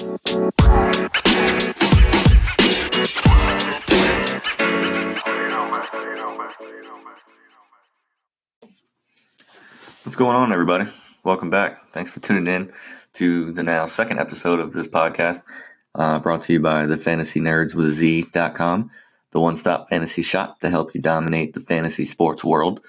What's going on, everybody? Welcome back. Thanks for tuning in to the now second episode of this podcast, uh, brought to you by the Fantasy Nerds with a Z.com, the one stop fantasy shop to help you dominate the fantasy sports world.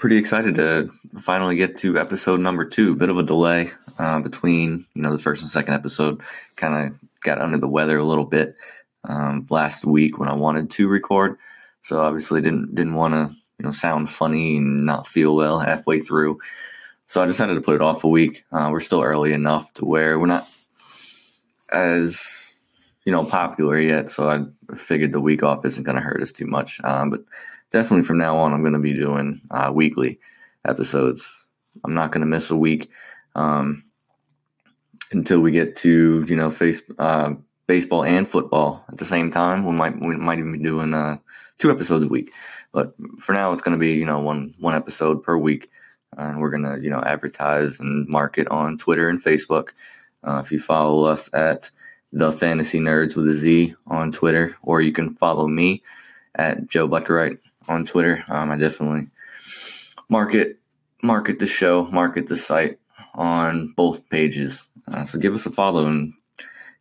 Pretty excited to finally get to episode number two. Bit of a delay uh, between you know the first and second episode. Kind of got under the weather a little bit um, last week when I wanted to record, so obviously didn't didn't want to you know sound funny and not feel well halfway through. So I decided to put it off a week. Uh, we're still early enough to where we're not as you know popular yet. So I figured the week off isn't going to hurt us too much. Um, but definitely from now on, I'm going to be doing uh, weekly episodes. I'm not going to miss a week um, until we get to you know face uh, baseball and football at the same time. We might we might even be doing uh, two episodes a week. But for now, it's going to be you know one one episode per week, and we're going to you know advertise and market on Twitter and Facebook. Uh, if you follow us at the Fantasy Nerds with a Z on Twitter, or you can follow me at Joe Buckerite on Twitter. Um, I definitely market market the show, market the site on both pages. Uh, so give us a follow and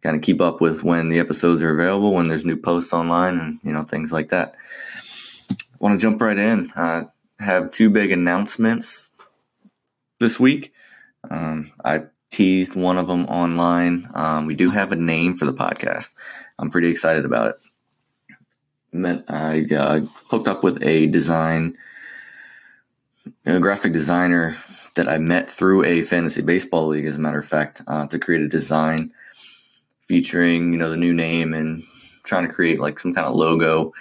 kind of keep up with when the episodes are available, when there's new posts online, and you know things like that want to jump right in. I have two big announcements this week. Um, I teased one of them online. Um, we do have a name for the podcast. I'm pretty excited about it. Met, I uh, hooked up with a design, a graphic designer that I met through a fantasy baseball league, as a matter of fact, uh, to create a design featuring, you know, the new name and trying to create like some kind of logo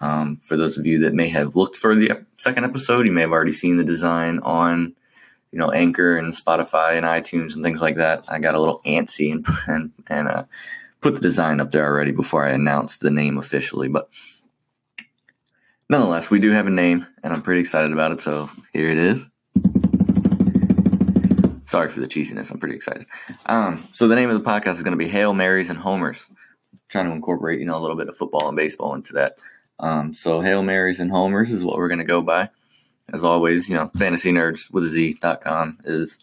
um, for those of you that may have looked for the second episode, you may have already seen the design on, you know, Anchor and Spotify and iTunes and things like that. I got a little antsy and and, and uh, put the design up there already before I announced the name officially. But nonetheless, we do have a name, and I'm pretty excited about it. So here it is. Sorry for the cheesiness. I'm pretty excited. Um, so the name of the podcast is going to be Hail Marys and Homers. I'm trying to incorporate, you know, a little bit of football and baseball into that. Um, so Hail Marys and Homers is what we're going to go by. As always, you know, fantasy nerds with a Z.com is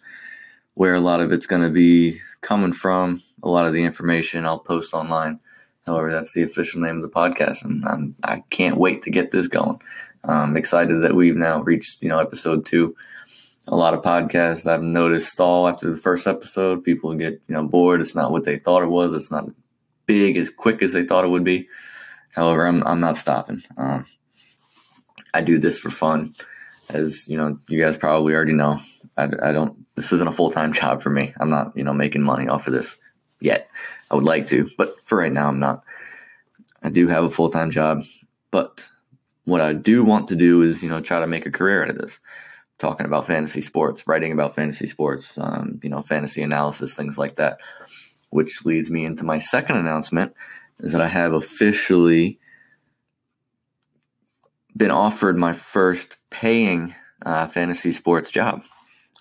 where a lot of it's going to be coming from. A lot of the information I'll post online. However, that's the official name of the podcast, and I'm, I can't wait to get this going. I'm excited that we've now reached, you know, episode two. A lot of podcasts I've noticed stall after the first episode. People get, you know, bored. It's not what they thought it was. It's not as big, as quick as they thought it would be. However, I'm I'm not stopping. Um, I do this for fun, as you know. You guys probably already know. I, I don't. This isn't a full time job for me. I'm not you know making money off of this yet. I would like to, but for right now, I'm not. I do have a full time job, but what I do want to do is you know try to make a career out of this. Talking about fantasy sports, writing about fantasy sports, um, you know, fantasy analysis, things like that. Which leads me into my second announcement, is that I have officially been offered my first paying uh, fantasy sports job.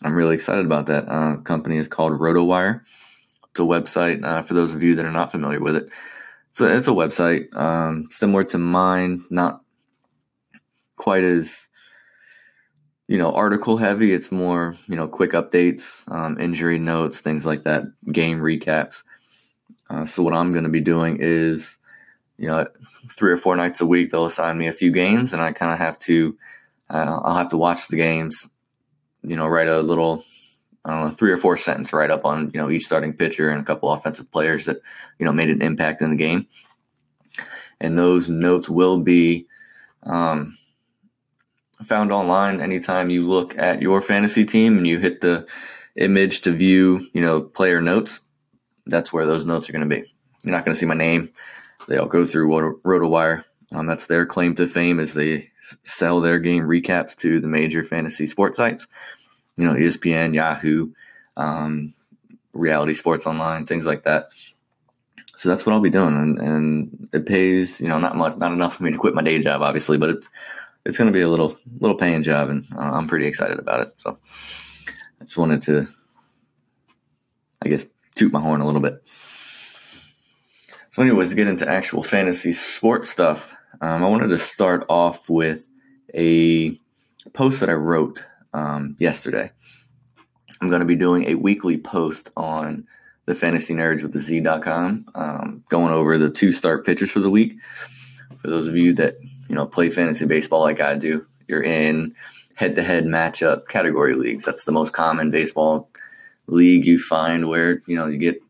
I'm really excited about that. Uh, company is called RotoWire. It's a website uh, for those of you that are not familiar with it. So it's a website um, similar to mine, not quite as you know article heavy. It's more you know quick updates, um, injury notes, things like that, game recaps. Uh, so what I'm going to be doing is, you know, three or four nights a week they'll assign me a few games, and I kind of have to, uh, I'll have to watch the games, you know, write a little, I don't know, three or four sentence write up on you know each starting pitcher and a couple offensive players that you know made an impact in the game, and those notes will be. Um, found online anytime you look at your fantasy team and you hit the image to view, you know, player notes that's where those notes are going to be. You're not going to see my name. They all go through RotoWire. Um, that's their claim to fame as they sell their game recaps to the major fantasy sports sites. You know, ESPN, Yahoo, um, Reality Sports Online, things like that. So that's what I'll be doing, and, and, it pays. You know, not much, not enough for me to quit my day job, obviously, but it, it's going to be a little little paying job, and uh, I'm pretty excited about it. So I just wanted to, I guess, toot my horn a little bit. So, anyways, to get into actual fantasy sports stuff, um, I wanted to start off with a post that I wrote um, yesterday. I'm going to be doing a weekly post on the fantasy nerds with the z.com, um, going over the two start pitchers for the week. For those of you that you know play fantasy baseball like I do, you're in head-to-head matchup category leagues. That's the most common baseball league you find where you know you get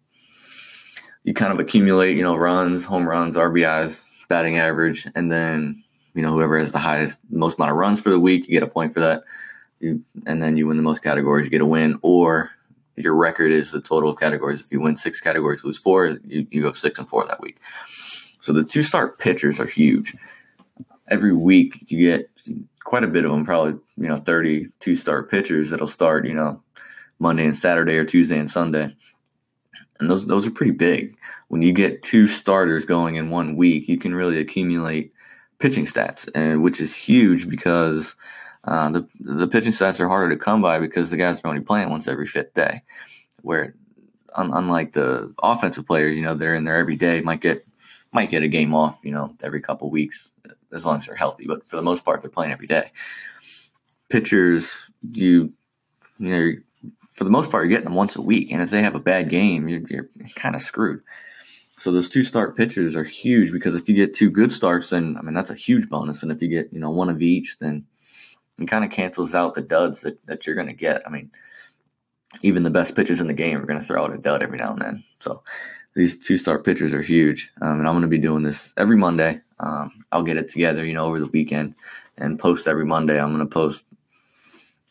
you kind of accumulate you know runs, home runs, RBIs, batting average, and then you know whoever has the highest most amount of runs for the week, you get a point for that. You, and then you win the most categories, you get a win, or your record is the total of categories. If you win six categories, lose four, you, you go six and four that week. So the two start pitchers are huge. Every week you get quite a bit of them, probably, you know, 30 two start pitchers that'll start, you know, Monday and Saturday or Tuesday and Sunday. And those those are pretty big. When you get two starters going in one week, you can really accumulate pitching stats, and which is huge because uh, the the pitching stats are harder to come by because the guys are only playing once every fifth day. Where un, unlike the offensive players, you know, they're in there every day, might get might get a game off, you know, every couple weeks as long as they're healthy. But for the most part, they're playing every day. Pitchers, you you know, for the most part, you're getting them once a week, and if they have a bad game, you're, you're kind of screwed. So those two start pitchers are huge because if you get two good starts, then I mean that's a huge bonus. And if you get you know one of each, then it kind of cancels out the duds that, that you're going to get. I mean, even the best pitchers in the game are going to throw out a dud every now and then. So these two star pitchers are huge. Um, and I'm going to be doing this every Monday. Um, I'll get it together, you know, over the weekend and post every Monday. I'm going to post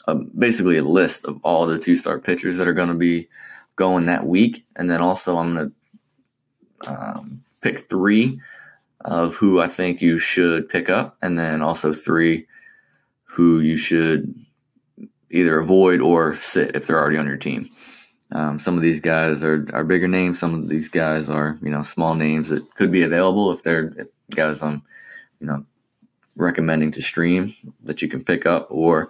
a, basically a list of all the two star pitchers that are going to be going that week. And then also I'm going to um, pick three of who I think you should pick up, and then also three who you should either avoid or sit if they're already on your team. Um, some of these guys are, are bigger names. Some of these guys are you know small names that could be available if they're if guys I'm you know recommending to stream that you can pick up, or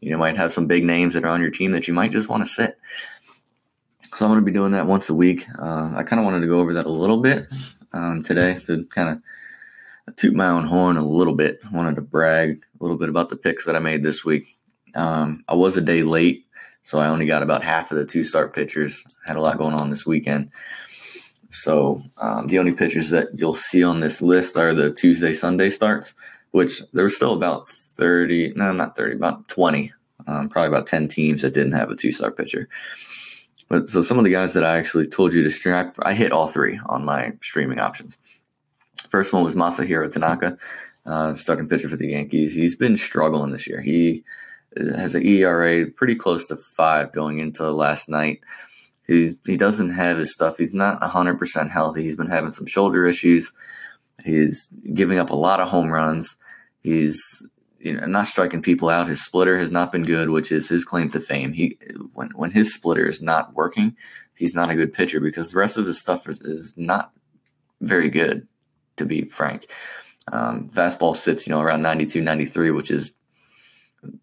you might have some big names that are on your team that you might just want to sit. So I'm going to be doing that once a week. Uh, I kind of wanted to go over that a little bit um, today to kind of toot my own horn a little bit. I wanted to brag a little bit about the picks that I made this week. Um, I was a day late, so I only got about half of the two start pitchers. Had a lot going on this weekend. So um, the only pitchers that you'll see on this list are the Tuesday, Sunday starts, which there were still about 30, no, not 30, about 20, um, probably about 10 teams that didn't have a two star pitcher. But so some of the guys that I actually told you to stream, I, I hit all three on my streaming options. First one was Masahiro Tanaka, uh, starting pitcher for the Yankees. He's been struggling this year. He uh, has an ERA pretty close to five going into last night. He he doesn't have his stuff. He's not hundred percent healthy. He's been having some shoulder issues. He's giving up a lot of home runs. He's you know not striking people out. His splitter has not been good, which is his claim to fame. He when when his splitter is not working, he's not a good pitcher because the rest of his stuff is, is not very good to be frank. Um, fastball sits, you know, around 92, 93, which is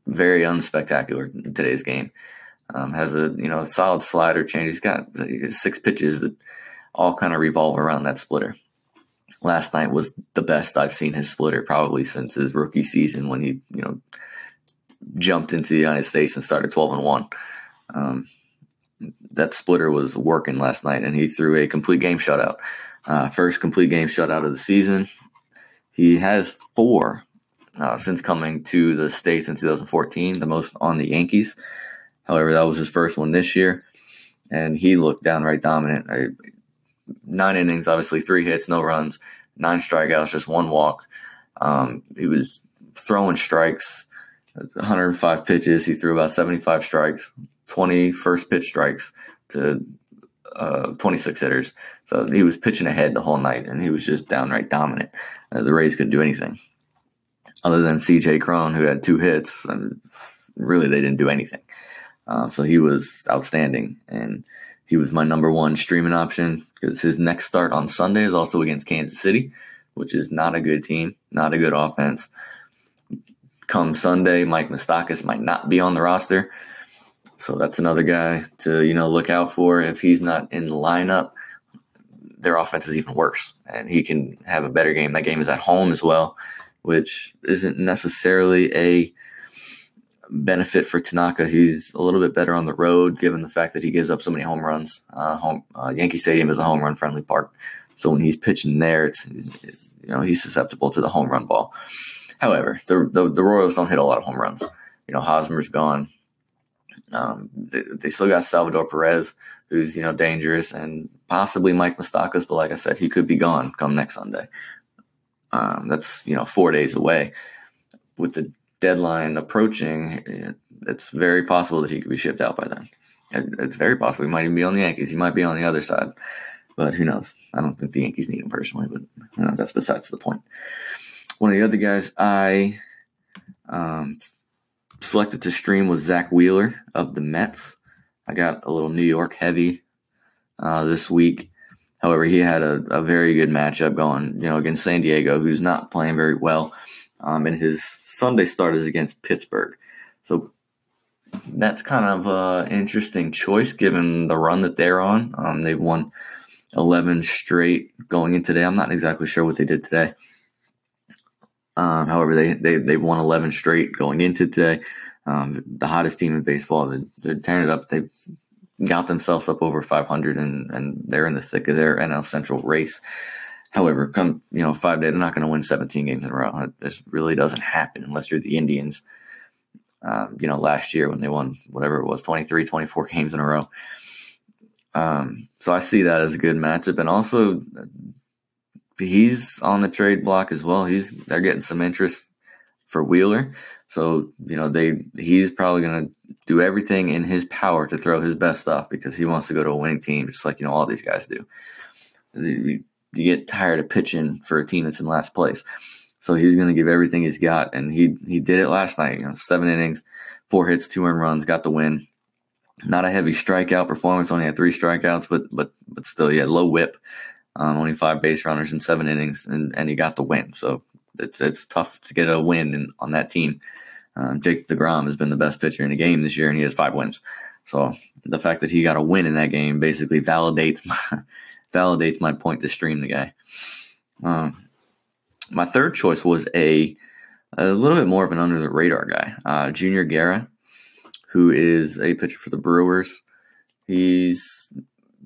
very unspectacular in today's game. Um, has a you know solid slider change. He's got six pitches that all kind of revolve around that splitter. Last night was the best I've seen his splitter probably since his rookie season when he you know jumped into the United States and started twelve and one. Um, that splitter was working last night, and he threw a complete game shutout. Uh, first complete game shutout of the season. He has four uh, since coming to the States in 2014, the most on the Yankees. However, that was his first one this year, and he looked downright dominant. I, nine innings, obviously, three hits, no runs, nine strikeouts, just one walk. Um, he was throwing strikes, 105 pitches. He threw about 75 strikes, 20 first pitch strikes to uh, 26 hitters. So he was pitching ahead the whole night, and he was just downright dominant. Uh, the Rays couldn't do anything other than C.J. Cron, who had two hits. And really, they didn't do anything. Uh, so he was outstanding, and he was my number one streaming option because his next start on Sunday is also against Kansas City, which is not a good team, not a good offense. Come Sunday, Mike Moustakas might not be on the roster. So that's another guy to you know look out for. If he's not in the lineup, their offense is even worse, and he can have a better game. That game is at home as well, which isn't necessarily a benefit for Tanaka. He's a little bit better on the road, given the fact that he gives up so many home runs. Uh, home uh, Yankee Stadium is a home run friendly park, so when he's pitching there, it's you know he's susceptible to the home run ball. However, the the, the Royals don't hit a lot of home runs. You know, Hosmer's gone. Um, they, they, still got Salvador Perez, who's you know dangerous, and possibly Mike Moustakas. But like I said, he could be gone come next Sunday. Um, that's you know four days away. With the deadline approaching, it's very possible that he could be shipped out by then. It's very possible he might even be on the Yankees. He might be on the other side, but who knows? I don't think the Yankees need him personally, but you know, that's besides the point. One of the other guys I um, selected to stream was Zack Wheeler of the Mets. I got a little New York heavy uh, this week. However, he had a, a, very good matchup going, you know, against San Diego, who's not playing very well. Um, and his Sunday start is against Pittsburgh. So that's kind of an interesting choice given the run that they're on. Um, they've won 11 straight going in today. I'm not exactly sure what they did today. Um, however, they, they, they won 11 straight going into today. Um, the hottest team in baseball. They're, they're tearing it up. They've got themselves up over 500 and, and they're in the thick of their NL Central race. However, come you know five days, they're not going to win 17 games in a row. This really doesn't happen unless you're the Indians. Um, you know, last year when they won whatever it was, 23, 24 games in a row. Um, so I see that as a good matchup, and also he's on the trade block as well. He's they're getting some interest for Wheeler, so you know they he's probably going to do everything in his power to throw his best stuff because he wants to go to a winning team, just like you know all these guys do you get tired of pitching for a team that's in last place. So he's going to give everything he's got, and he he did it last night. You know, seven innings, four hits, two earned runs, got the win. Not a heavy strikeout performance. Only had three strikeouts, but but but still, he had low WHIP. Um, only five base runners in seven innings, and, and he got the win. So it's it's tough to get a win in, on that team. Um, Jake Degrom has been the best pitcher in the game this year, and he has five wins. So the fact that he got a win in that game basically validates my, validates my point to stream the guy. Um, my third choice was a a little bit more of an under the radar guy, uh, Junior Guerra, who is a pitcher for the Brewers. He's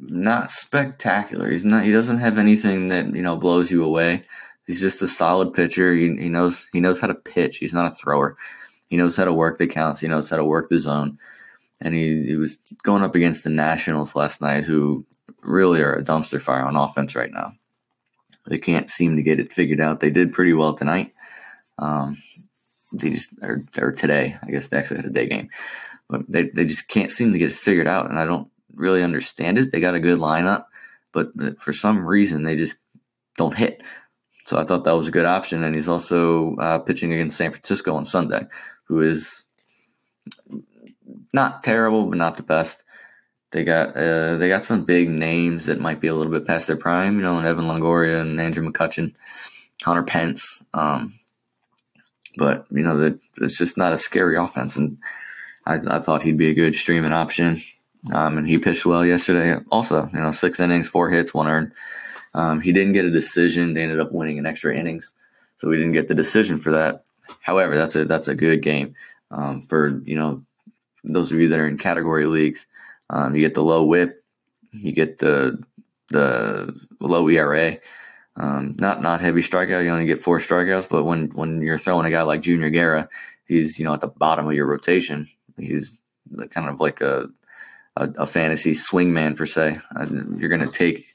not spectacular. He's not. He doesn't have anything that you know blows you away. He's just a solid pitcher. He, he knows he knows how to pitch. He's not a thrower. He knows how to work the counts. He knows how to work the zone. And he, he was going up against the Nationals last night, who really are a dumpster fire on offense right now. They can't seem to get it figured out. They did pretty well tonight. Um, they just or, or today, I guess they actually had a day game, but they they just can't seem to get it figured out, and I don't really understand it. They got a good lineup, but for some reason they just don't hit. So I thought that was a good option, and he's also uh, pitching against San Francisco on Sunday, who is not terrible, but not the best. They got uh, they got some big names that might be a little bit past their prime, you know, and Evan Longoria and Andrew McCutchen, Hunter Pence. Um, but you know that it's just not a scary offense, and I, I thought he'd be a good streaming option. Um, and he pitched well yesterday. Also, you know, six innings, four hits, one earned. Um, he didn't get a decision. They ended up winning in extra innings, so we didn't get the decision for that. However, that's a that's a good game um, for you know those of you that are in category leagues. Um, you get the low WHIP, you get the the low ERA. Um, not not heavy strikeout. You only get four strikeouts, but when when you're throwing a guy like Junior Guerra, he's you know at the bottom of your rotation. He's kind of like a a, a fantasy swing man per se. Uh, you're going to take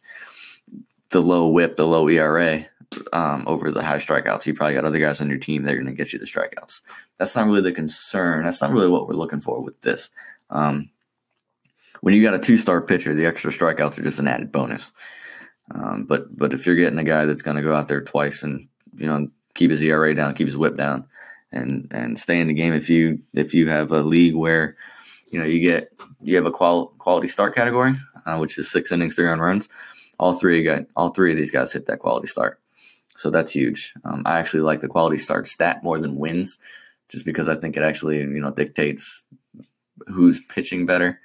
the low WHIP, the low ERA um, over the high strikeouts. You probably got other guys on your team that are going to get you the strikeouts. That's not really the concern. That's not really what we're looking for with this. Um, when you got a two star pitcher, the extra strikeouts are just an added bonus. Um, but but if you're getting a guy that's going to go out there twice and you know keep his ERA down, keep his WHIP down, and and stay in the game, if you if you have a league where you know you get you have a qual- quality start category, uh, which is six innings, three run runs, all three got all three of these guys hit that quality start, so that's huge. Um, I actually like the quality start stat more than wins, just because I think it actually you know dictates who's pitching better.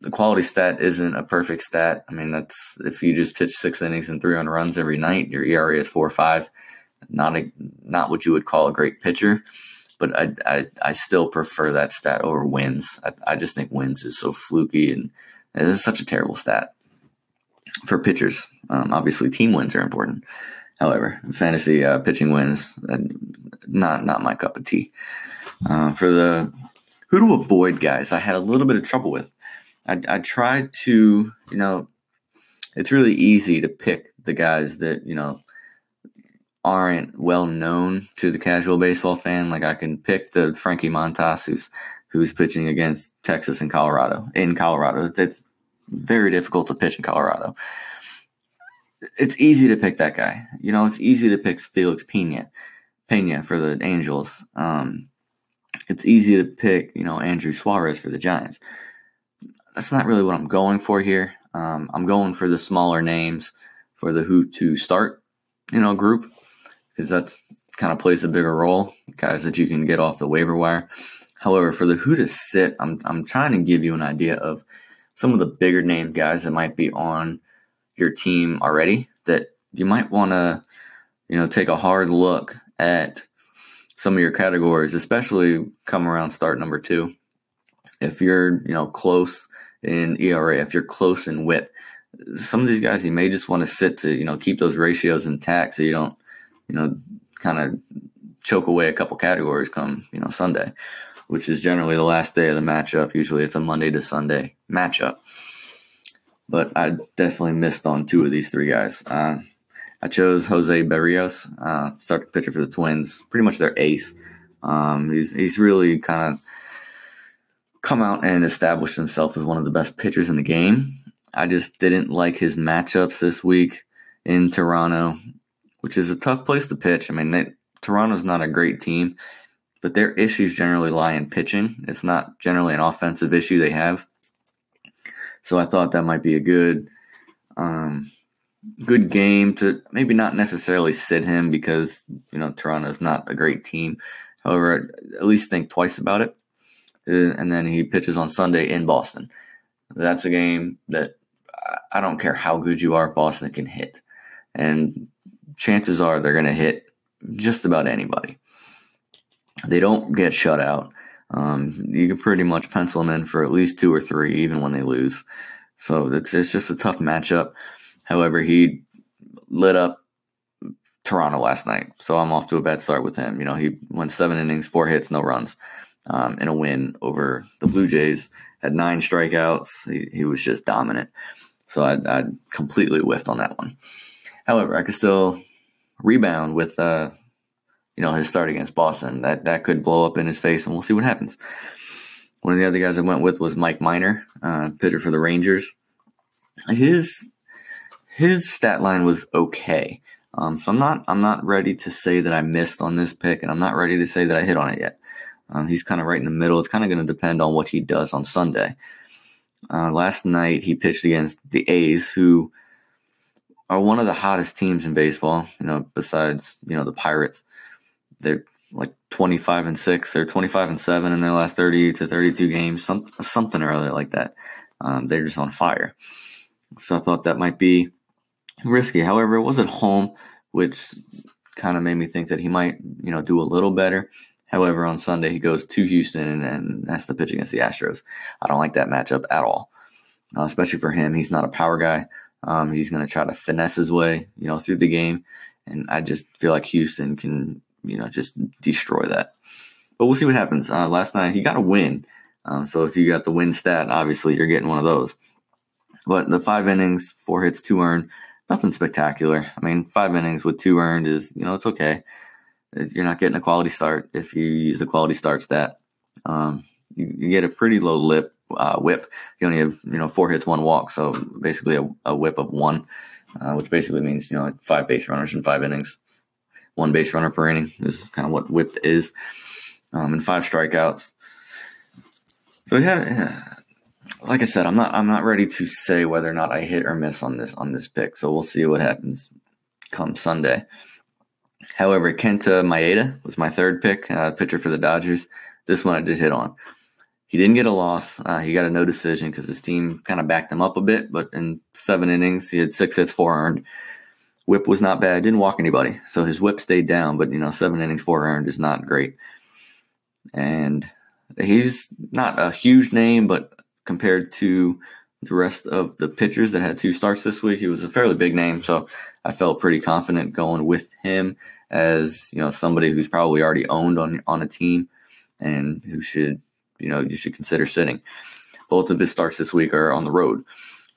The quality stat isn't a perfect stat. I mean, that's if you just pitch six innings and three on runs every night, your ERA is four or five. Not a not what you would call a great pitcher, but I I, I still prefer that stat over wins. I, I just think wins is so fluky and it is such a terrible stat for pitchers. Um, obviously, team wins are important. However, fantasy uh, pitching wins, uh, not not my cup of tea. Uh, for the who to avoid guys, I had a little bit of trouble with. I, I tried to, you know, it's really easy to pick the guys that you know aren't well known to the casual baseball fan. Like I can pick the Frankie Montas who's who's pitching against Texas and Colorado in Colorado. It's very difficult to pitch in Colorado it's easy to pick that guy. You know, it's easy to pick Felix Pena, Pena for the Angels. Um, it's easy to pick, you know, Andrew Suarez for the Giants. That's not really what I'm going for here. Um, I'm going for the smaller names for the who to start, you know, group because that kind of plays a bigger role. Guys that you can get off the waiver wire. However, for the who to sit, I'm I'm trying to give you an idea of some of the bigger name guys that might be on your team already that you might want to you know take a hard look at some of your categories especially come around start number two if you're you know close in era if you're close in whip some of these guys you may just want to sit to you know keep those ratios intact so you don't you know kind of choke away a couple categories come you know sunday which is generally the last day of the matchup usually it's a monday to sunday matchup but I definitely missed on two of these three guys. Uh, I chose Jose Berrios, uh, starting pitcher for the Twins, pretty much their ace. Um, he's he's really kind of come out and established himself as one of the best pitchers in the game. I just didn't like his matchups this week in Toronto, which is a tough place to pitch. I mean, they, Toronto's not a great team, but their issues generally lie in pitching. It's not generally an offensive issue they have. So I thought that might be a good, um, good game to maybe not necessarily sit him because you know Toronto's not a great team. However, at least think twice about it. Uh, and then he pitches on Sunday in Boston. That's a game that I don't care how good you are, Boston can hit, and chances are they're going to hit just about anybody. They don't get shut out. Um, you can pretty much pencil them in for at least two or three, even when they lose. So it's it's just a tough matchup. However, he lit up Toronto last night, so I'm off to a bad start with him. You know, he went seven innings, four hits, no runs, um, in a win over the Blue Jays. Had nine strikeouts. He, he was just dominant. So I, I completely whiffed on that one. However, I could still rebound with uh, you know, his start against Boston. That that could blow up in his face, and we'll see what happens. One of the other guys I went with was Mike Minor, uh, pitcher for the Rangers. His his stat line was okay, um, so I'm not I'm not ready to say that I missed on this pick, and I'm not ready to say that I hit on it yet. Um, he's kind of right in the middle. It's kind of going to depend on what he does on Sunday. Uh, last night he pitched against the A's, who are one of the hottest teams in baseball. You know, besides you know the Pirates. They're like 25 and 6 they're 25 and 7 in their last 30 to 32 games some, something or other like that. Um, they're just on fire. So i thought that might be risky. However it was at home which kind of made me think that he might you know do a little better. However on sunday he goes to houston and, has to pitch against the astros. I don't like that matchup at all. Uh, especially for him he's not a power guy um, he's going to try to finesse his way you know through the game and i just feel like houston can you know, just destroy that. But we'll see what happens. Uh, last night he got a win. Um, so if you got the win stat, obviously you're getting one of those. But the five innings, four hits, two earned, nothing spectacular. I mean, five innings with two earned is, you know, it's okay. You're not getting a quality start if you use the quality start stat. Um, you, you, get a pretty low lip uh, whip. You only have, you know, four hits, one walk. So basically a, a whip of one, uh, which basically means, you know, like five base runners in five innings one base runner per inning is kind of what whip is, um, and five strikeouts. So he had, like I said, I'm not I'm not ready to say whether or not I hit or miss on this on this pick. So we'll see what happens come Sunday. However, Kenta Maeda was my third pick, uh, pitcher for the Dodgers. This one I did hit on. He didn't get a loss. Uh, he got a no decision because his team kind of backed him up a bit. But in seven innings, he had six hits, four earned. Whip was not bad. Didn't walk anybody, so his whip stayed down. But you know, seven innings, four earned is not great. And he's not a huge name, but compared to the rest of the pitchers that had two starts this week, he was a fairly big name. So I felt pretty confident going with him as you know somebody who's probably already owned on on a team and who should you know you should consider sitting. Both of his starts this week are on the road.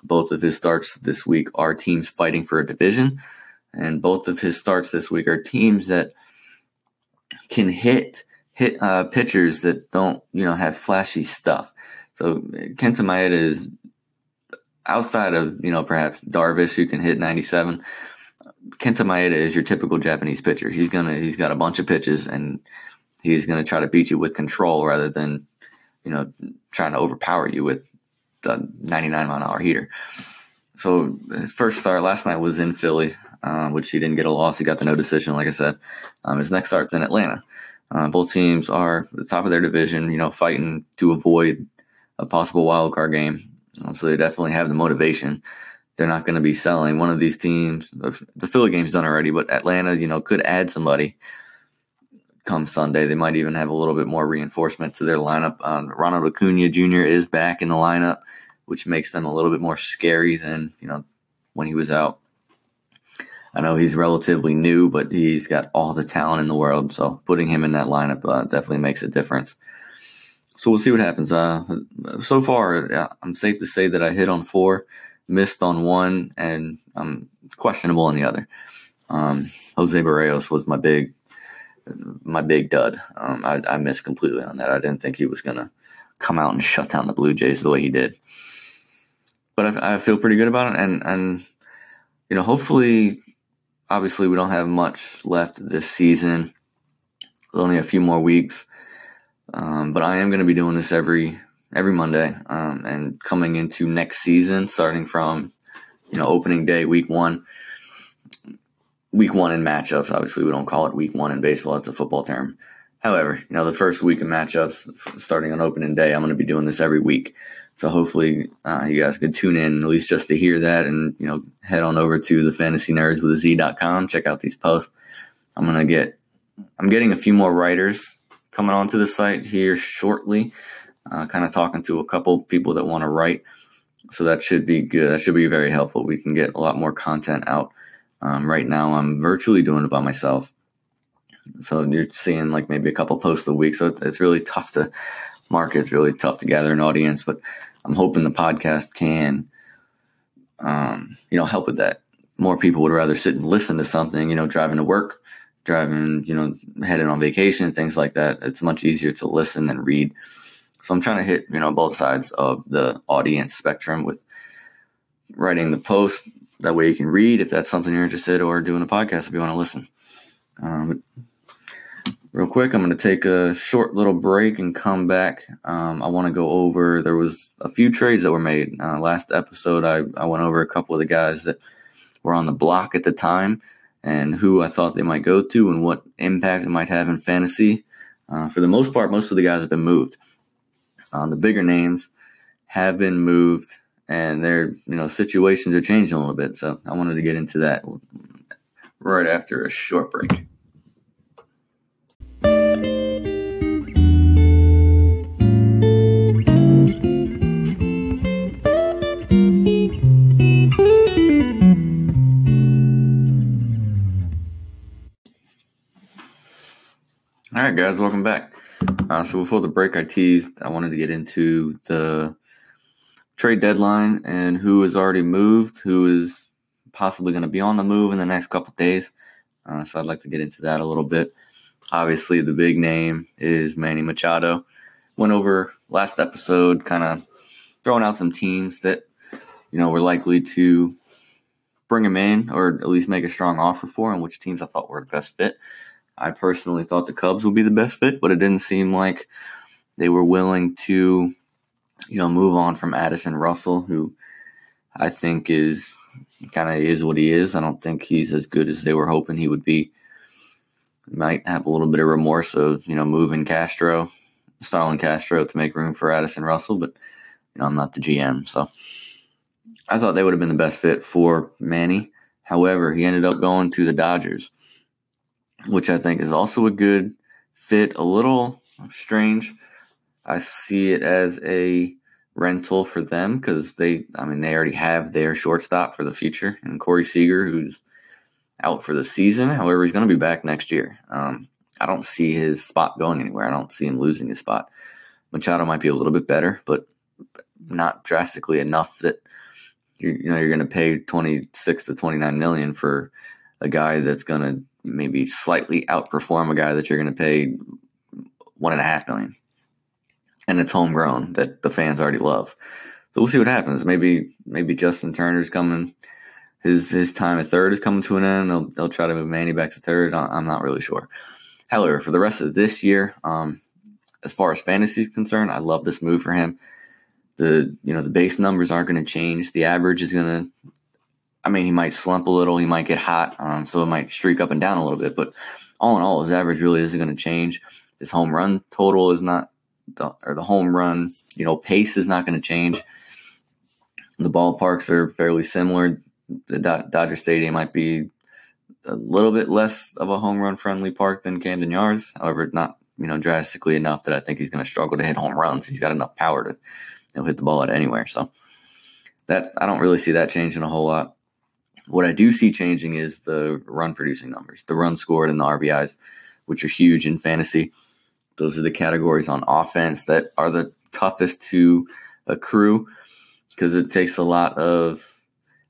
Both of his starts this week are teams fighting for a division, and both of his starts this week are teams that can hit hit uh, pitchers that don't you know have flashy stuff. So Kenta Maeda is outside of you know perhaps Darvish who can hit 97. Kenta Maeda is your typical Japanese pitcher. He's gonna he's got a bunch of pitches and he's gonna try to beat you with control rather than you know trying to overpower you with the 99 mile an hour heater. So first start last night was in Philly, uh, which he didn't get a loss. He got the no decision, like I said. Um, his next start's in Atlanta. Uh, both teams are at the top of their division, you know, fighting to avoid a possible wild card game. Um, so they definitely have the motivation. They're not going to be selling one of these teams. The Philly game's done already, but Atlanta, you know, could add somebody come Sunday. They might even have a little bit more reinforcement to their lineup. Um, Ronald Acuna Jr. is back in the lineup, which makes them a little bit more scary than you know when he was out. I know he's relatively new, but he's got all the talent in the world. So putting him in that lineup uh, definitely makes a difference. So we'll see what happens. Uh, so far, I'm safe to say that I hit on four, missed on one, and I'm questionable on the other. Um, Jose Berrios was my big, my big dud. Um, I, I missed completely on that. I didn't think he was gonna come out and shut down the Blue Jays the way he did. But I, I feel pretty good about it, and and you know, hopefully obviously we don't have much left this season. Only a few more weeks, um, but I am going to be doing this every every Monday, um, and coming into next season, starting from you know opening day, week one. Week one in matchups. Obviously, we don't call it week one in baseball. It's a football term. However, you know the first week of matchups, starting on opening day, I'm going to be doing this every week. So hopefully uh, you guys can tune in at least just to hear that and, you know, head on over to the fantasy nerds with a Z.com. Check out these posts. I'm going to get, I'm getting a few more writers coming onto the site here shortly, uh, kind of talking to a couple people that want to write. So that should be good. That should be very helpful. We can get a lot more content out. Um, right now, I'm virtually doing it by myself. So you're seeing like maybe a couple posts a week. So it's really tough to market. It's really tough to gather an audience, but I'm hoping the podcast can, um, you know, help with that. More people would rather sit and listen to something, you know, driving to work, driving, you know, heading on vacation, things like that. It's much easier to listen than read. So I'm trying to hit, you know, both sides of the audience spectrum with writing the post. That way you can read if that's something you're interested, or doing a podcast if you want to listen. Um, real quick. I'm going to take a short little break and come back. Um, I want to go over. There was a few trades that were made uh, last episode. I I went over a couple of the guys that were on the block at the time and who I thought they might go to and what impact it might have in fantasy. Uh, for the most part, most of the guys have been moved. Uh, the bigger names have been moved, and their you know situations are changing a little bit. So I wanted to get into that right after a short break. All right, guys, welcome back. Uh, so before the break, I teased I wanted to get into the trade deadline and who has already moved, who is possibly going to be on the move in the next couple days. Uh, so I'd like to get into that a little bit. Obviously, the big name is Manny Machado. Went over last episode, kind of throwing out some teams that you know were likely to bring him in or at least make a strong offer for, and which teams I thought were the best fit. I personally thought the Cubs would be the best fit, but it didn't seem like they were willing to, you know, move on from Addison Russell, who I think is kind of is what he is. I don't think he's as good as they were hoping he would be. Might have a little bit of remorse of, you know, moving Castro Starlin Castro to make room for Addison Russell, but you know I'm not the GM, so I thought they would have been the best fit for Manny. However, he ended up going to the Dodgers, which I think is also a good fit. A little strange. I see it as a rental for them because they, I mean, they already have their shortstop for the future, and Corey Seager, who's out for the season. However, he's going to be back next year. Um, I don't see his spot going anywhere. I don't see him losing his spot. Machado might be a little bit better, but not drastically enough that you you know you're going to pay 26 to 29 million for a guy that's going to maybe slightly outperform a guy that you're going to pay one and a half million and it's homegrown that the fans already love. So we'll see what happens. Maybe maybe Justin Turner's coming. His his time at third is coming to an end. They'll they'll try to move Manny back to third. I'm not really sure. However, for the rest of this year, um, as far as fantasy is concerned, I love this move for him. The you know the base numbers aren't going to change. The average is going to. I mean, he might slump a little. He might get hot, um, so it might streak up and down a little bit. But all in all, his average really isn't going to change. His home run total is not the, or the home run, you know, pace is not going to change. The ballparks are fairly similar. The Dodger Stadium might be a little bit less of a home run friendly park than Camden Yards. However, not you know drastically enough that I think he's going to struggle to hit home runs. He's got enough power to know, hit the ball at anywhere. So that I don't really see that changing a whole lot. What I do see changing is the run producing numbers, the run scored and the RBIs, which are huge in fantasy. Those are the categories on offense that are the toughest to accrue because it takes a lot of.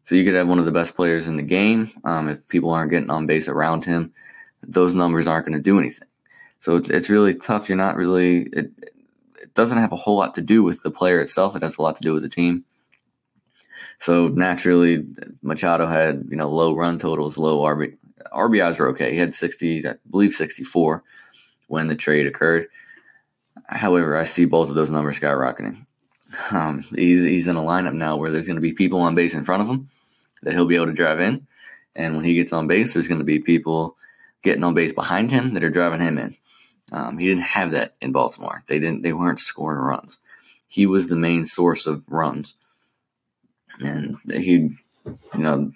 So you could have one of the best players in the game. Um, if people aren't getting on base around him, those numbers aren't going to do anything. So it's, it's really tough. You're not really. It, it doesn't have a whole lot to do with the player itself. It has a lot to do with the team. So naturally, Machado had you know low run totals, low RB, RBIs were okay. He had 60, I believe 64 when the trade occurred. However, I see both of those numbers skyrocketing. Um, he's, he's in a lineup now where there's going to be people on base in front of him that he'll be able to drive in. And when he gets on base, there's going to be people getting on base behind him that are driving him in. Um, he didn't have that in Baltimore. They didn't. They weren't scoring runs. He was the main source of runs, and he, you know,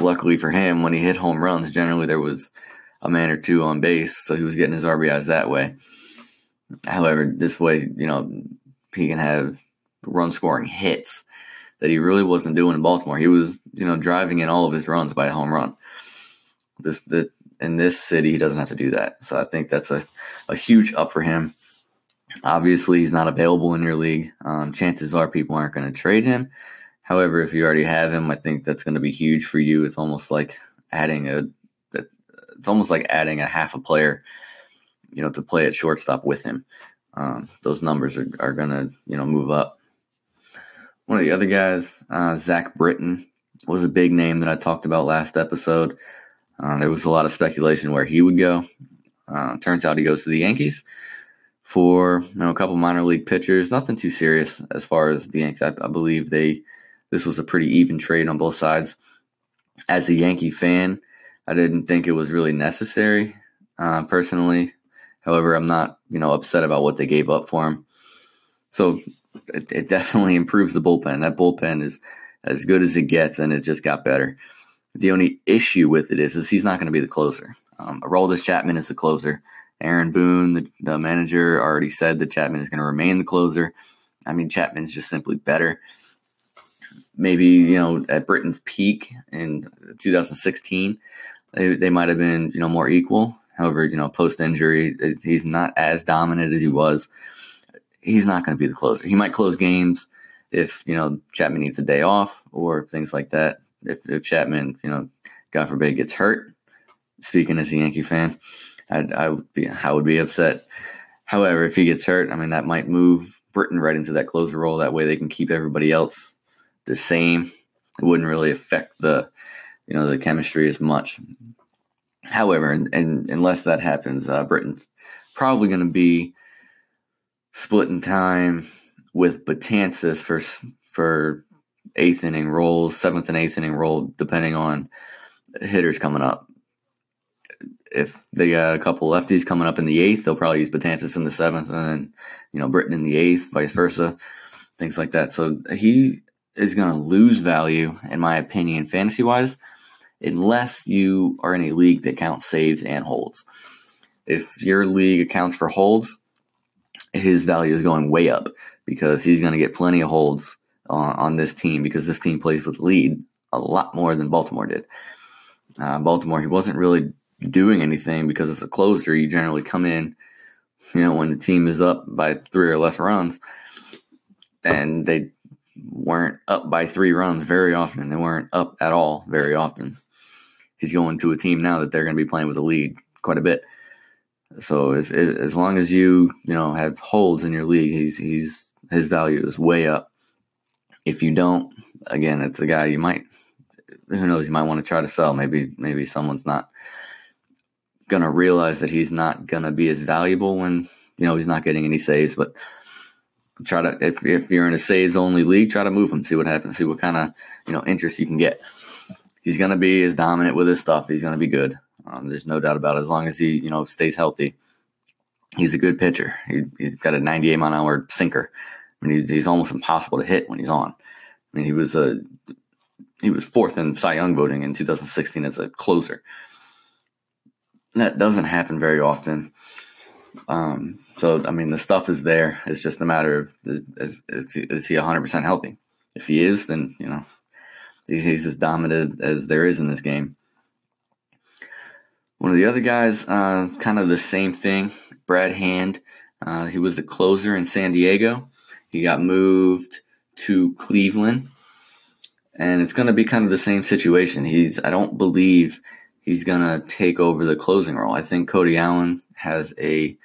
luckily for him, when he hit home runs, generally there was a man or two on base, so he was getting his RBIs that way. However, this way, you know, he can have run scoring hits that he really wasn't doing in Baltimore. He was, you know, driving in all of his runs by a home run. This the in this city he doesn't have to do that. So I think that's a, a huge up for him. Obviously, he's not available in your league. Um, chances are people aren't going to trade him. However, if you already have him, I think that's going to be huge for you. It's almost like adding a it's almost like adding a half a player, you know, to play at shortstop with him. Um, those numbers are, are going to, you know, move up. One of the other guys, uh, Zack Britton, was a big name that I talked about last episode. Uh, there was a lot of speculation where he would go. Uh, turns out he goes to the Yankees for you know a couple minor league pitchers. Nothing too serious as far as the Yankees. I, I believe they this was a pretty even trade on both sides. As a Yankee fan, I didn't think it was really necessary, uh, personally. However, I'm not, you know, upset about what they gave up for him. So it, it definitely improves the bullpen. That bullpen is as good as it gets, and it just got better. The only issue with it is, is he's not going to be the closer. Um, Aroldis Chapman is the closer. Aaron Boone, the, the manager, already said that Chapman is going to remain the closer. I mean, Chapman's just simply better maybe you know at Britton's peak in 2016, they, they might have been you know more equal. However, you know post injury, eh, he's not as dominant as he was. He's not going to be the closer. He might close games if you know Chapman needs a day off or things like that. If if Chapman, you know, God forbid, gets hurt. Speaking as a Yankee fan, I'd, I would be I would be upset. However, if he gets hurt, I mean that might move Britton right into that closer role. That way they can keep everybody else the same. It wouldn't really affect the you know the chemistry as much. However, and, and unless that happens, uh, Britton's probably going to be splitting time with Betances for for eighth inning roles, seventh and eighth inning role, depending on hitters coming up. if they got a couple lefties coming up in the eighth, they'll probably use Betances in the seventh, and then you know Britton in the eighth, vice versa, things like that. So he is going to lose value, in my opinion, fantasy wise, unless you are in a league that counts saves and holds. If your league accounts for holds, his value is going way up because he's going to get plenty of holds on, on this team because this team plays with lead a lot more than Baltimore did. Uh, Baltimore, he wasn't really doing anything because as a closer, you generally come in, you know, when the team is up by three or less runs, and they weren't up by three runs very often. They weren't up at all very often. He's going to a team now that they're going to be playing with a lead quite a bit. So if, if as long as you you know have holds in your league, he's he's his value is way up. If you don't, again, it's a guy you might who knows you might want to try to sell. Maybe maybe someone's not gonna realize that he's not gonna be as valuable when you know he's not getting any saves. But try to if if you're in a saves only league, try to move him, see what happens, see what kind of you know interest you can get. He's gonna be as dominant with his stuff. He's gonna be good. Um, there's no doubt about it. As long as he you know stays healthy, he's a good pitcher. He, has got a 98 mile an hour sinker. I mean, he's, he's almost impossible to hit when he's on. I mean, he was a he was fourth in Cy Young voting in 2016 as a closer. That doesn't happen very often. Um, so, I mean, the stuff is there. It's just a matter of is, is, is he 100% healthy? If he is, then, you know, he's, as dominant as there is in this game. One of the other guys, uh, kind of the same thing, Brad Hand. Uh, he was the closer in San Diego. He got moved to Cleveland and it's going to be kind of the same situation. He's I don't believe he's going to take over the closing role. I think Cody Allen has a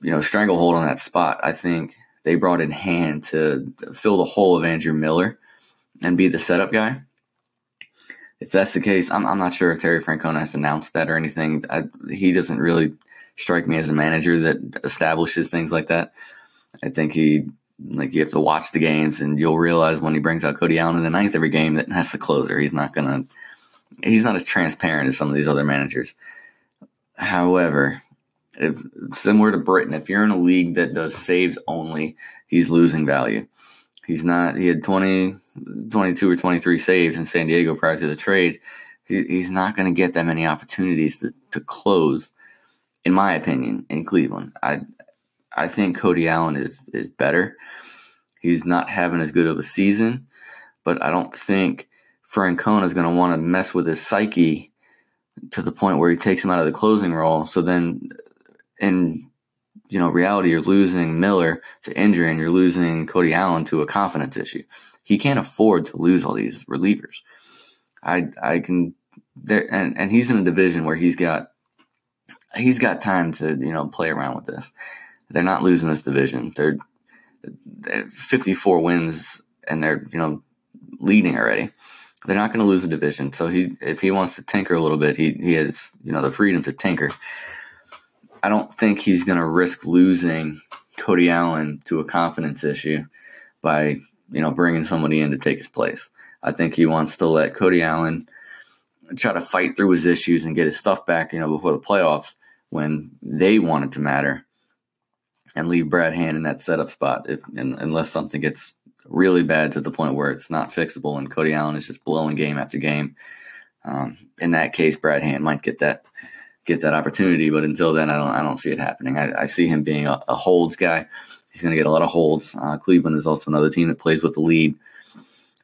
you know stranglehold on that spot. I think they brought in Hand to fill the hole of Andrew Miller and be the setup guy. If that's the case, I'm, I'm not sure if Terry Francona has announced that or anything. I, he doesn't really strike me as a manager that establishes things like that. I think he like you have to watch the games and you'll realize when he brings out Cody Allen in the ninth every game that that's the closer. He's not gonna he's not as transparent as some of these other managers. However, if similar to Britton, if you're in a league that does saves only, he's losing value. He's not he had 20 22 or 23 saves in San Diego prior to the trade. He, he's not going to get that many opportunities to, to close in my opinion in Cleveland. I I think Cody Allen is is better. He's not having as good of a season, but I don't think Francona is going to want to mess with his psyche to the point where he takes him out of the closing role. So then, in you know reality, you're losing Miller to injury, and you're losing Cody Allen to a confidence issue. He can't afford to lose all these relievers. I I can there and and he's in a division where he's got he's got time to you know play around with this. They're not losing this division. They're 54 wins and they're, you know, leading already. They're not going to lose the division. So he, if he wants to tinker a little bit, he, he has, you know, the freedom to tinker. I don't think he's going to risk losing Cody Allen to a confidence issue by, you know, bringing somebody in to take his place. I think he wants to let Cody Allen try to fight through his issues and get his stuff back, you know, before the playoffs when they want it to matter and leave Brad Hand in that setup spot if, unless something gets really bad to the point where it's not fixable and Cody Allen is just blowing game after game. Um, in that case, Brad Hand might get that get that opportunity, but until then, I don't I don't see it happening. I, I see him being a, a holds guy. He's going to get a lot of holds. Uh, Cleveland is also another team that plays with the lead,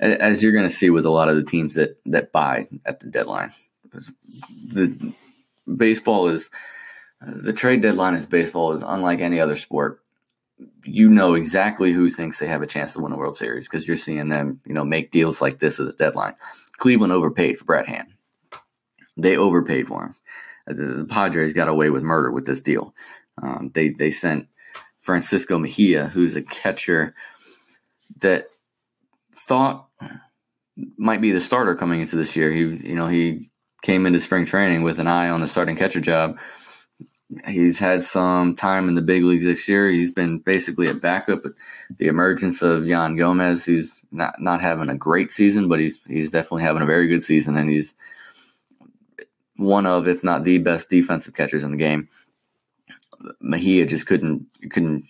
as you're going to see with a lot of the teams that that buy at the deadline. The baseball is the trade deadline is baseball is unlike any other sport. You know exactly who thinks they have a chance to win the World Series because you're seeing them, you know, make deals like this at the deadline. Cleveland overpaid for Brad Hand. They overpaid for him. The Padres got away with murder with this deal. Um, they they sent Francisco Mejia, who's a catcher that thought might be the starter coming into this year. He you know he came into spring training with an eye on the starting catcher job He's had some time in the big leagues this year. He's been basically a backup. The emergence of Yan Gomes, who's not not having a great season, but he's he's definitely having a very good season, and he's one of, if not the best defensive catchers in the game. Mejia just couldn't couldn't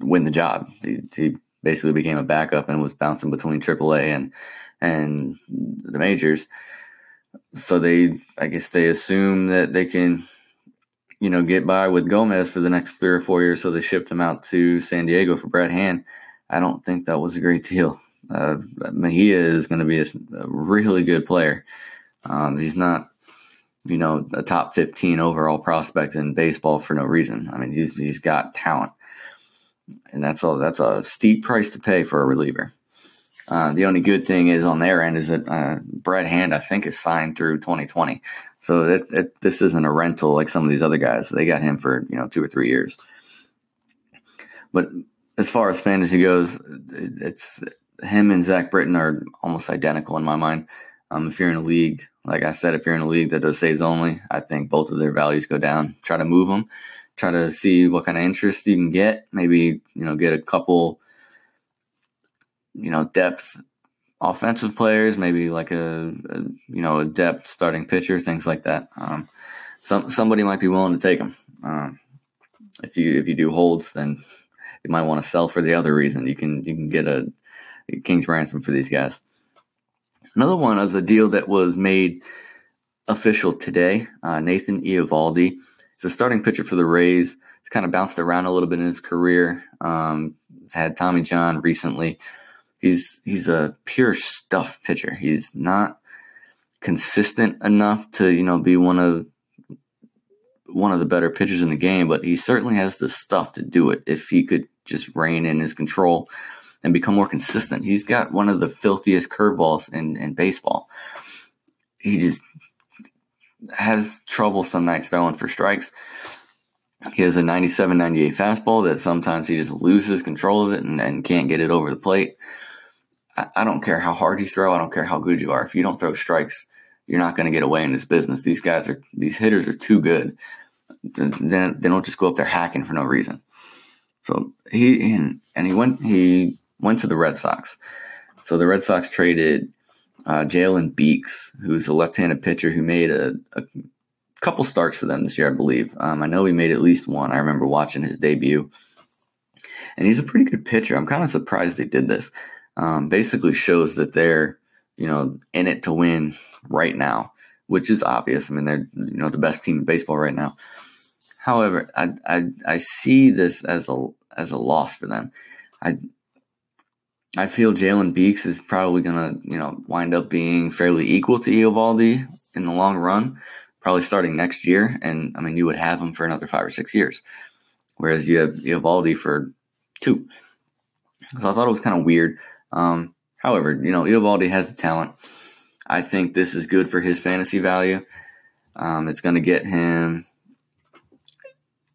win the job. He, he basically became a backup and was bouncing between AAA and and the majors. So they, I guess, they assume that they can, you know, get by with Gomes for the next three or four years. So they shipped him out to San Diego for Brad Hand. I don't think that was a great deal. Uh, Mejia is going to be a, a, really good player. Um, he's not, you know, a top 15 overall prospect in baseball for no reason. I mean, he's, he's got talent. And that's a, that's a steep price to pay for a reliever. Uh, the only good thing is on their end is that uh, Brad Hand, I think, is signed through 2020. So it, it, this isn't a rental like some of these other guys. They got him for you know two or three years. But as far as fantasy goes, it's him and Zack Britton are almost identical in my mind. Um, if you're in a league, like I said, if you're in a league that does saves only, I think both of their values go down. Try to move them. Try to see what kind of interest you can get. Maybe you know get a couple, you know, depth offensive players. Maybe like a, a you know a depth starting pitcher, things like that. Um, some somebody might be willing to take them. Um, if you if you do holds, then you might want to sell for the other reason. You can you can get a king's ransom for these guys. Another one is a deal that was made official today. Uh, Nathan Eovaldi is a starting pitcher for the Rays. He's kind of bounced around a little bit in his career. Um, he's had Tommy John recently. He's he's a pure stuff pitcher. He's not consistent enough to you know be one of one of the better pitchers in the game, but he certainly has the stuff to do it if he could just rein in his control and become more consistent. He's got one of the filthiest curveballs in, in baseball. He just has trouble some nights throwing for strikes. He has a 97 98 fastball that sometimes he just loses control of it and, and can't get it over the plate. I, I don't care how hard you throw, I don't care how good you are. If you don't throw strikes, you're not going to get away in this business. These guys are, these hitters are too good. Then they don't just go up there hacking for no reason. So he and, and he went he went to the Red Sox. So the Red Sox traded uh, Jalen Beeks, who's a left-handed pitcher who made a, a, couple starts for them this year, I believe. Um, I know he made at least one. I remember watching his debut, and he's a pretty good pitcher. I'm kind of surprised they did this. Um, basically, shows that they're you know in it to win right now, which is obvious. I mean, they're you know the best team in baseball right now. However, I I, I see this as a as a loss for them. I I feel Jalen Beeks is probably gonna you know wind up being fairly equal to Eovaldi in the long run, probably starting next year. And I mean, you would have him for another five or six years, whereas you have Eovaldi for two. So I thought it was kind of weird. Um, however, you know, Eovaldi has the talent. I think this is good for his fantasy value. Um, it's going to get him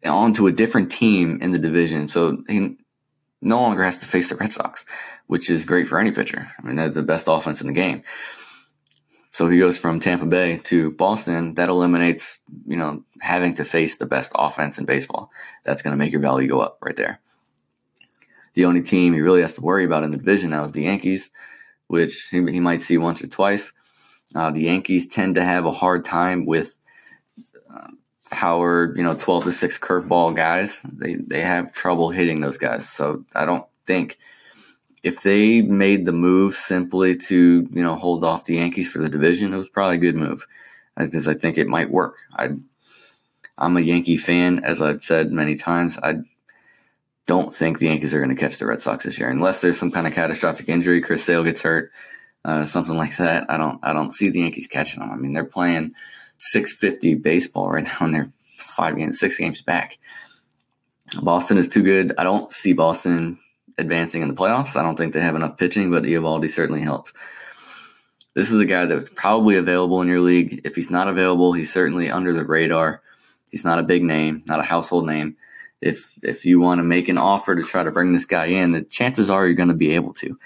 onto a different team in the division. So he no longer has to face the Red Sox, which is great for any pitcher. I mean, they're the best offense in the game. So he goes from Tampa Bay to Boston. That eliminates, you know, having to face the best offense in baseball. That's going to make your value go up right there. The only team he really has to worry about in the division now is the Yankees, which he, might see once or twice. Uh, the Yankees tend to have a hard time with powered, you know, 12 to 6 curveball guys, they, they have trouble hitting those guys. So I don't think if they made the move simply to, you know, hold off the Yankees for the division, it was probably a good move because I think it might work. I, I'm a Yankee fan, as I've said many times. I don't think the Yankees are going to catch the Red Sox this year unless there's some kind of catastrophic injury. Chris Sale gets hurt, uh, something like that. I don't, I don't see the Yankees catching them. I mean, they're playing 650 baseball right now, and they're five games, six games back. Boston is too good. I don't see Boston advancing in the playoffs. I don't think they have enough pitching, but Eovaldi certainly helps. This is a guy that's probably available in your league. If he's not available, he's certainly under the radar. He's not a big name, not a household name. If if you want to make an offer to try to bring this guy in, the chances are you're going to be able to.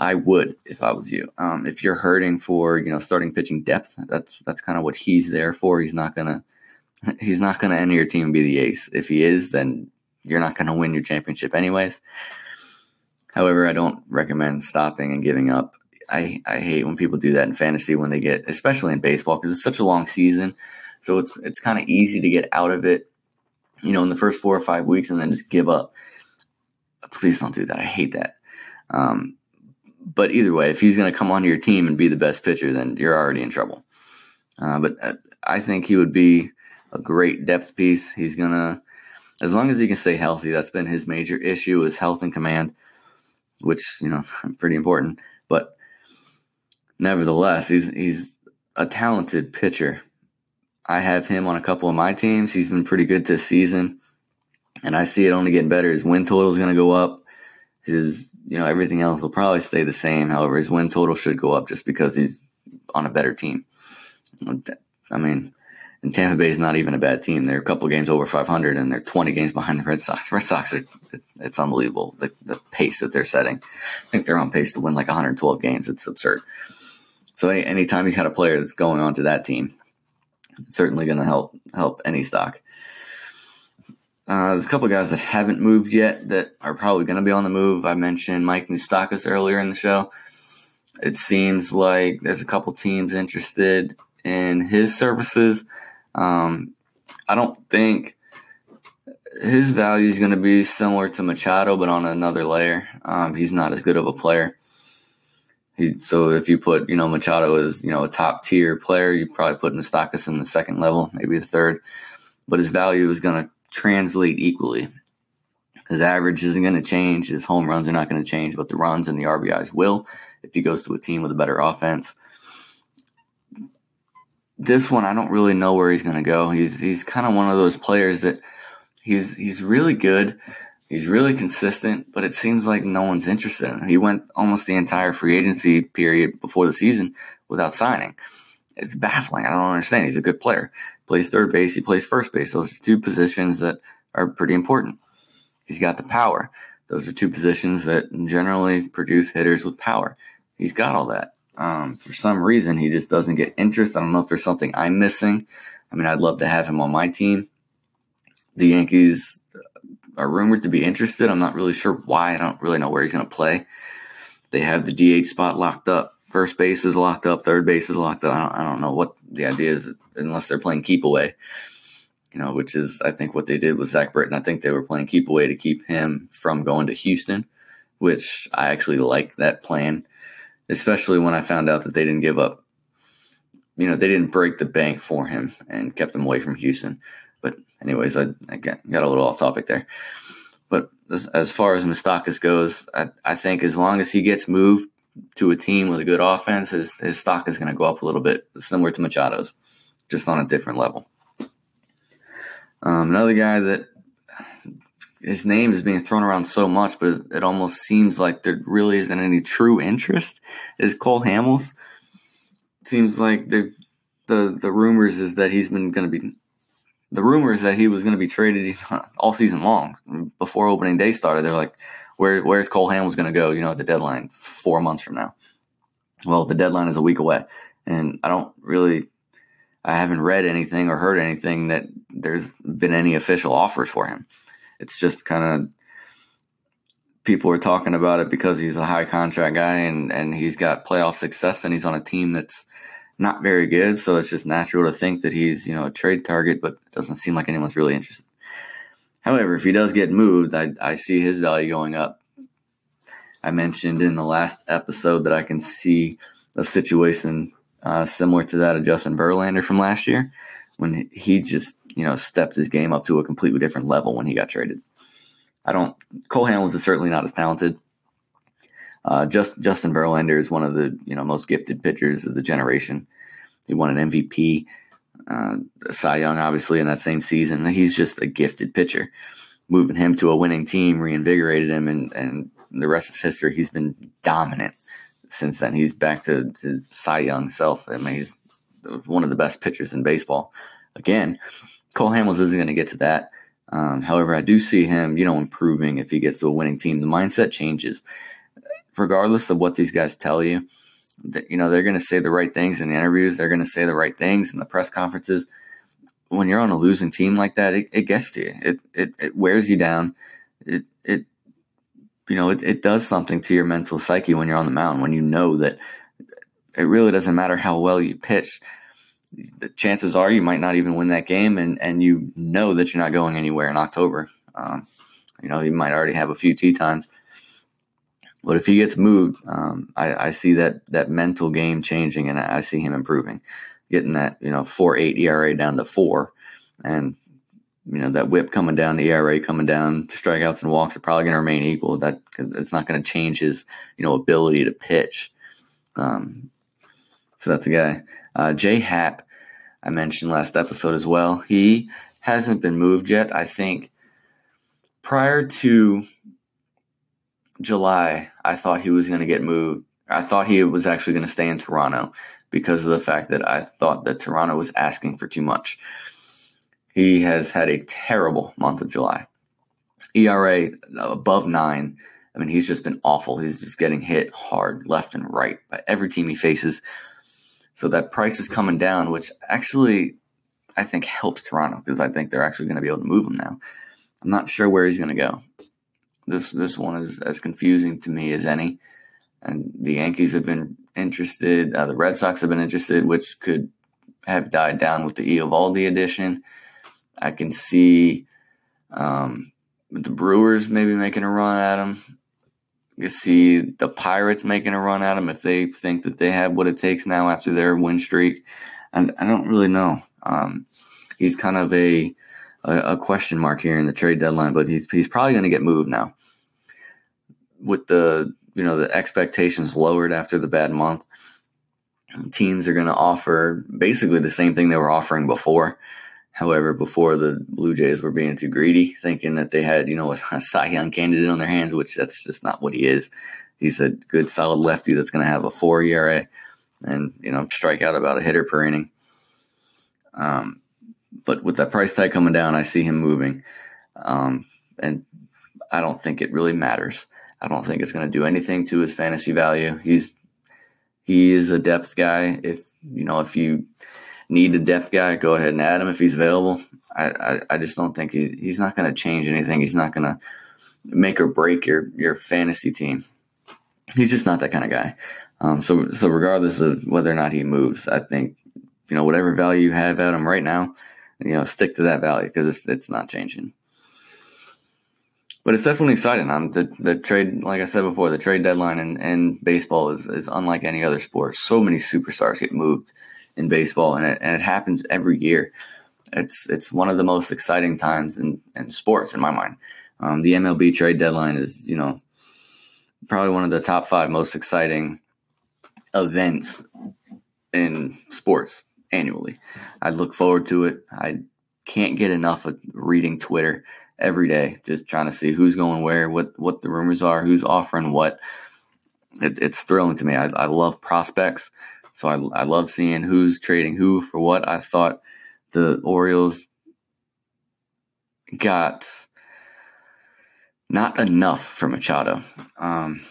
I would if I was you. Um, if you're hurting for you know starting pitching depth, that's that's kind of what he's there for. He's not gonna he's not gonna enter your team and be the ace. If he is, then you're not gonna win your championship anyways. However, I don't recommend stopping and giving up. I, I hate when people do that in fantasy when they get, especially in baseball, because it's such a long season. So it's it's kind of easy to get out of it, you know, in the first four or five weeks and then just give up. Please don't do that. I hate that. Um, but either way, if he's going to come onto your team and be the best pitcher, then you're already in trouble. Uh, but uh, I think he would be a great depth piece. He's going to, as long as he can stay healthy, that's been his major issue is health and command, which, you know, pretty important. But nevertheless, he's, he's a talented pitcher. I have him on a couple of my teams. He's been pretty good this season. And I see it only getting better. His win total is going to go up. His you know, everything else will probably stay the same. However, his win total should go up just because he's on a better team. I mean, and Tampa Bay is not even a bad team. They're a couple games over 500, and they're 20 games behind the Red Sox. Red Sox are it's unbelievable the, the pace that they're setting. I think they're on pace to win like 112 games. It's absurd. So any, anytime you got a player that's going on to that team, it's certainly going to help help any stock. Uh, there's a couple guys that haven't moved yet that are probably going to be on the move. I mentioned Mike Moustakas earlier in the show. It seems like there's a couple teams interested in his services. Um, I don't think his value is going to be similar to Machado, but on another layer. Um, he's not as good of a player. He, so if you put, you know, Machado as, you know, a top tier player, you probably put Moustakas in the second level, maybe the third. But his value is going to translate equally. His average isn't going to change. His home runs are not going to change, but the runs and the RBIs will if he goes to a team with a better offense. This one, I don't really know where he's going to go. He's he's kind of one of those players that he's he's really good. He's really consistent, but it seems like no one's interested in him. He went almost the entire free agency period before the season without signing. It's baffling. I don't understand. He's a good player plays third base, he plays first base. Those are two positions that are pretty important. He's got the power. Those are two positions that generally produce hitters with power. He's got all that. Um, for some reason, he just doesn't get interest. I don't know if there's something I'm missing. I mean, I'd love to have him on my team. The Yankees are rumored to be interested. I'm not really sure why. I don't really know where he's going to play. They have the DH spot locked up. First base is locked up. Third base is locked up. I don't, I don't know what the idea is unless they're playing keep away, you know, which is I think what they did with Zack Britton. I think they were playing keep away to keep him from going to Houston, which I actually like that plan, especially when I found out that they didn't give up. You know, they didn't break the bank for him and kept him away from Houston. But anyways, I, I got, got a little off topic there. But as, as far as Moustakas goes, I, I think as long as he gets moved to a team with a good offense, his, his stock is going to go up a little bit, similar to Machado's just on a different level. Um, another guy that his name is being thrown around so much, but it almost seems like there really isn't any true interest is Cole Hamels. Seems like the the the rumors is that he's been going to be the rumors that he was going to be traded all season long before opening day started. They're like, where where's Cole Hamels going to go? You know, at the deadline four months from now. Well, the deadline is a week away, and I don't really I haven't read anything or heard anything that there's been any official offers for him. It's just kind of people are talking about it because he's a high contract guy and, and he's got playoff success and he's on a team that's not very good. So it's just natural to think that he's, you know, a trade target, but it doesn't seem like anyone's really interested. However, if he does get moved, I, I see his value going up. I mentioned in the last episode that I can see a situation uh, similar to that of Justin Verlander from last year, when he just you know stepped his game up to a completely different level when he got traded. I don't. Cole Hamels is certainly not as talented. Uh, just Justin Verlander is one of the you know most gifted pitchers of the generation. He won an MVP, uh, Cy Young, obviously in that same season. He's just a gifted pitcher. Moving him to a winning team reinvigorated him, and and the rest is history. He's been dominant since then. He's back to, to Cy Young self. I mean, he's one of the best pitchers in baseball. Again, Cole Hamels isn't going to get to that. Um, however, I do see him, you know, improving if he gets to a winning team. The mindset changes, regardless of what these guys tell you. That you know they're going to say the right things in the interviews. They're going to say the right things in the press conferences. When you're on a losing team like that, it, it gets to you. It, it it wears you down. It it you know, it, it does something to your mental psyche when you're on the mound, when you know that it really doesn't matter how well you pitch. The chances are you might not even win that game, and, and you know that you're not going anywhere in October. Um, you know, you might already have a few tee times. But if he gets moved, um, I, I, see that that mental game changing, and I see him improving, getting that you know four eight ERA down to four, and you know that whip coming down, the ERA coming down, strikeouts and walks are probably going to remain equal. That it's not going to change his you know ability to pitch. Um, so that's a guy. Uh, Jay Happ, I mentioned last episode as well. He hasn't been moved yet. I think prior to July, I thought he was going to get moved. I thought he was actually going to stay in Toronto because of the fact that I thought that Toronto was asking for too much. He has had a terrible month of July. ERA above nine. I mean, he's just been awful. He's just getting hit hard left and right by every team he faces. So that price is coming down, which actually I think helps Toronto because I think they're actually going to be able to move him now. I'm not sure where he's going to go. This this one is as confusing to me as any. And the Yankees have been interested. Uh, the Red Sox have been interested, which could have died down with the Eovaldi addition. I can see um, the Brewers maybe making a run at him. You see the Pirates making a run at him if they think that they have what it takes now after their win streak. And I don't really know. Um, he's kind of a, a, a question mark here in the trade deadline, but he's he's probably going to get moved now. With the you know the expectations lowered after the bad month, teams are going to offer basically the same thing they were offering before. However, before the Blue Jays were being too greedy, thinking that they had, you know, a Cy Young candidate on their hands, which that's just not what he is. He's a good, solid lefty that's going to have a four ERA and, you know, strike out about a hitter per inning. Um, but with that price tag coming down, I see him moving. Um, and I don't think it really matters. I don't think it's going to do anything to his fantasy value. He's he is a depth guy. If you know, if you need a depth guy, go ahead and add him if he's available. I, I, I just don't think he, he's not going to change anything. He's not going to make or break your your fantasy team. He's just not that kind of guy. Um, so so regardless of whether or not he moves, I think you know whatever value you have at him right now, you know stick to that value because it's it's not changing. But it's definitely exciting. The the trade, like I said before, the trade deadline in, in baseball is, is unlike any other sport. So many superstars get moved in baseball, and it, and it happens every year. It's it's one of the most exciting times in, in sports in my mind. Um, the MLB trade deadline is you know probably one of the top five most exciting events in sports annually. I look forward to it. I can't get enough of reading Twitter every day, just trying to see who's going where, what what the rumors are, who's offering what. It, it's thrilling to me. I, I love prospects. So I, I love seeing who's trading who for what. I thought the Orioles got not enough for Machado. Um,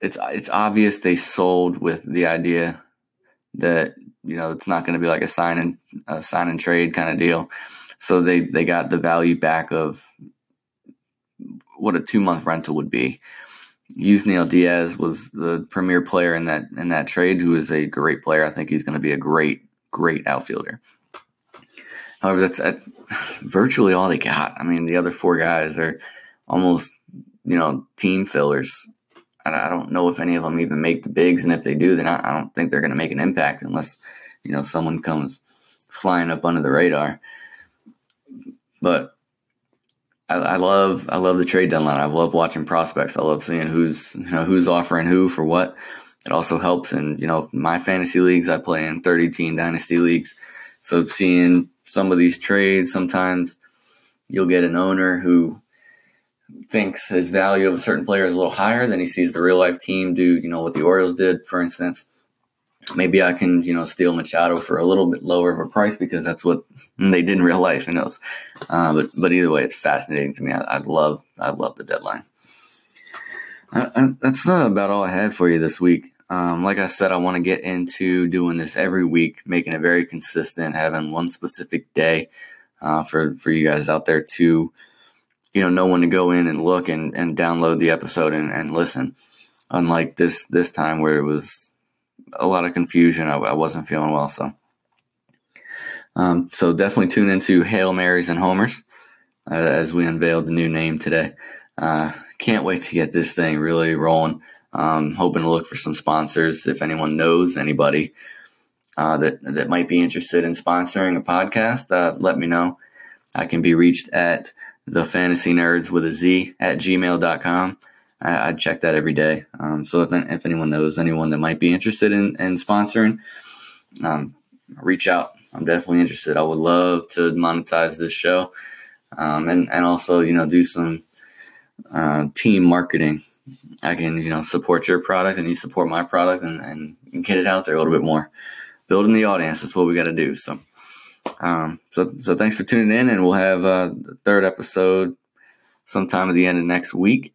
it's it's obvious they sold with the idea that you know it's not going to be like a sign and a sign and trade kind of deal. So they they got the value back of what a two month rental would be. Yusniel Diaz was the premier player in that in that trade, who is a great player. I think he's going to be a great, great outfielder. However, that's, that's virtually all they got. I mean, the other four guys are almost, you know, team fillers. I don't know if any of them even make the bigs, and if they do, then I don't think they're going to make an impact unless, you know, someone comes flying up under the radar. But I, I, love I love the trade deadline. I love watching prospects. I love seeing who's you know who's offering who for what. It also helps in you know my fantasy leagues. I play in thirty team dynasty leagues, so seeing some of these trades sometimes you'll get an owner who thinks his value of a certain player is a little higher than he sees the real life team do. You know what the Orioles did, for instance maybe I can, you know, steal Machado for a little bit lower of a price because that's what they did in real life. Who knows? Uh, but but either way, it's fascinating to me. I, I love I love the deadline. I, I, that's about all I had for you this week. Um, like I said, I want to get into doing this every week, making it very consistent, having one specific day uh, for for you guys out there to, you know, know when to go in and look and, and download the episode and, and listen. Unlike this this time where it was a lot of confusion. I, I wasn't feeling well, so um, so definitely tune into Hail Marys and Homers uh, as we unveiled the new name today. Uh, can't wait to get this thing really rolling. Um, hoping to look for some sponsors. If anyone knows anybody uh, that that might be interested in sponsoring a podcast, uh, let me know. I can be reached at the fantasy nerds with a Z at gmail.com. I, I check that every day. Um, so if, if anyone knows anyone that might be interested in, in sponsoring, um, reach out. I'm definitely interested. I would love to monetize this show um, and, and also, you know, do some uh, team marketing. I can, you know, support your product and you support my product and, and get it out there a little bit more. Building the audience, that's what we got to do. So, um, so, so thanks for tuning in, and we'll have uh, the third episode sometime at the end of next week,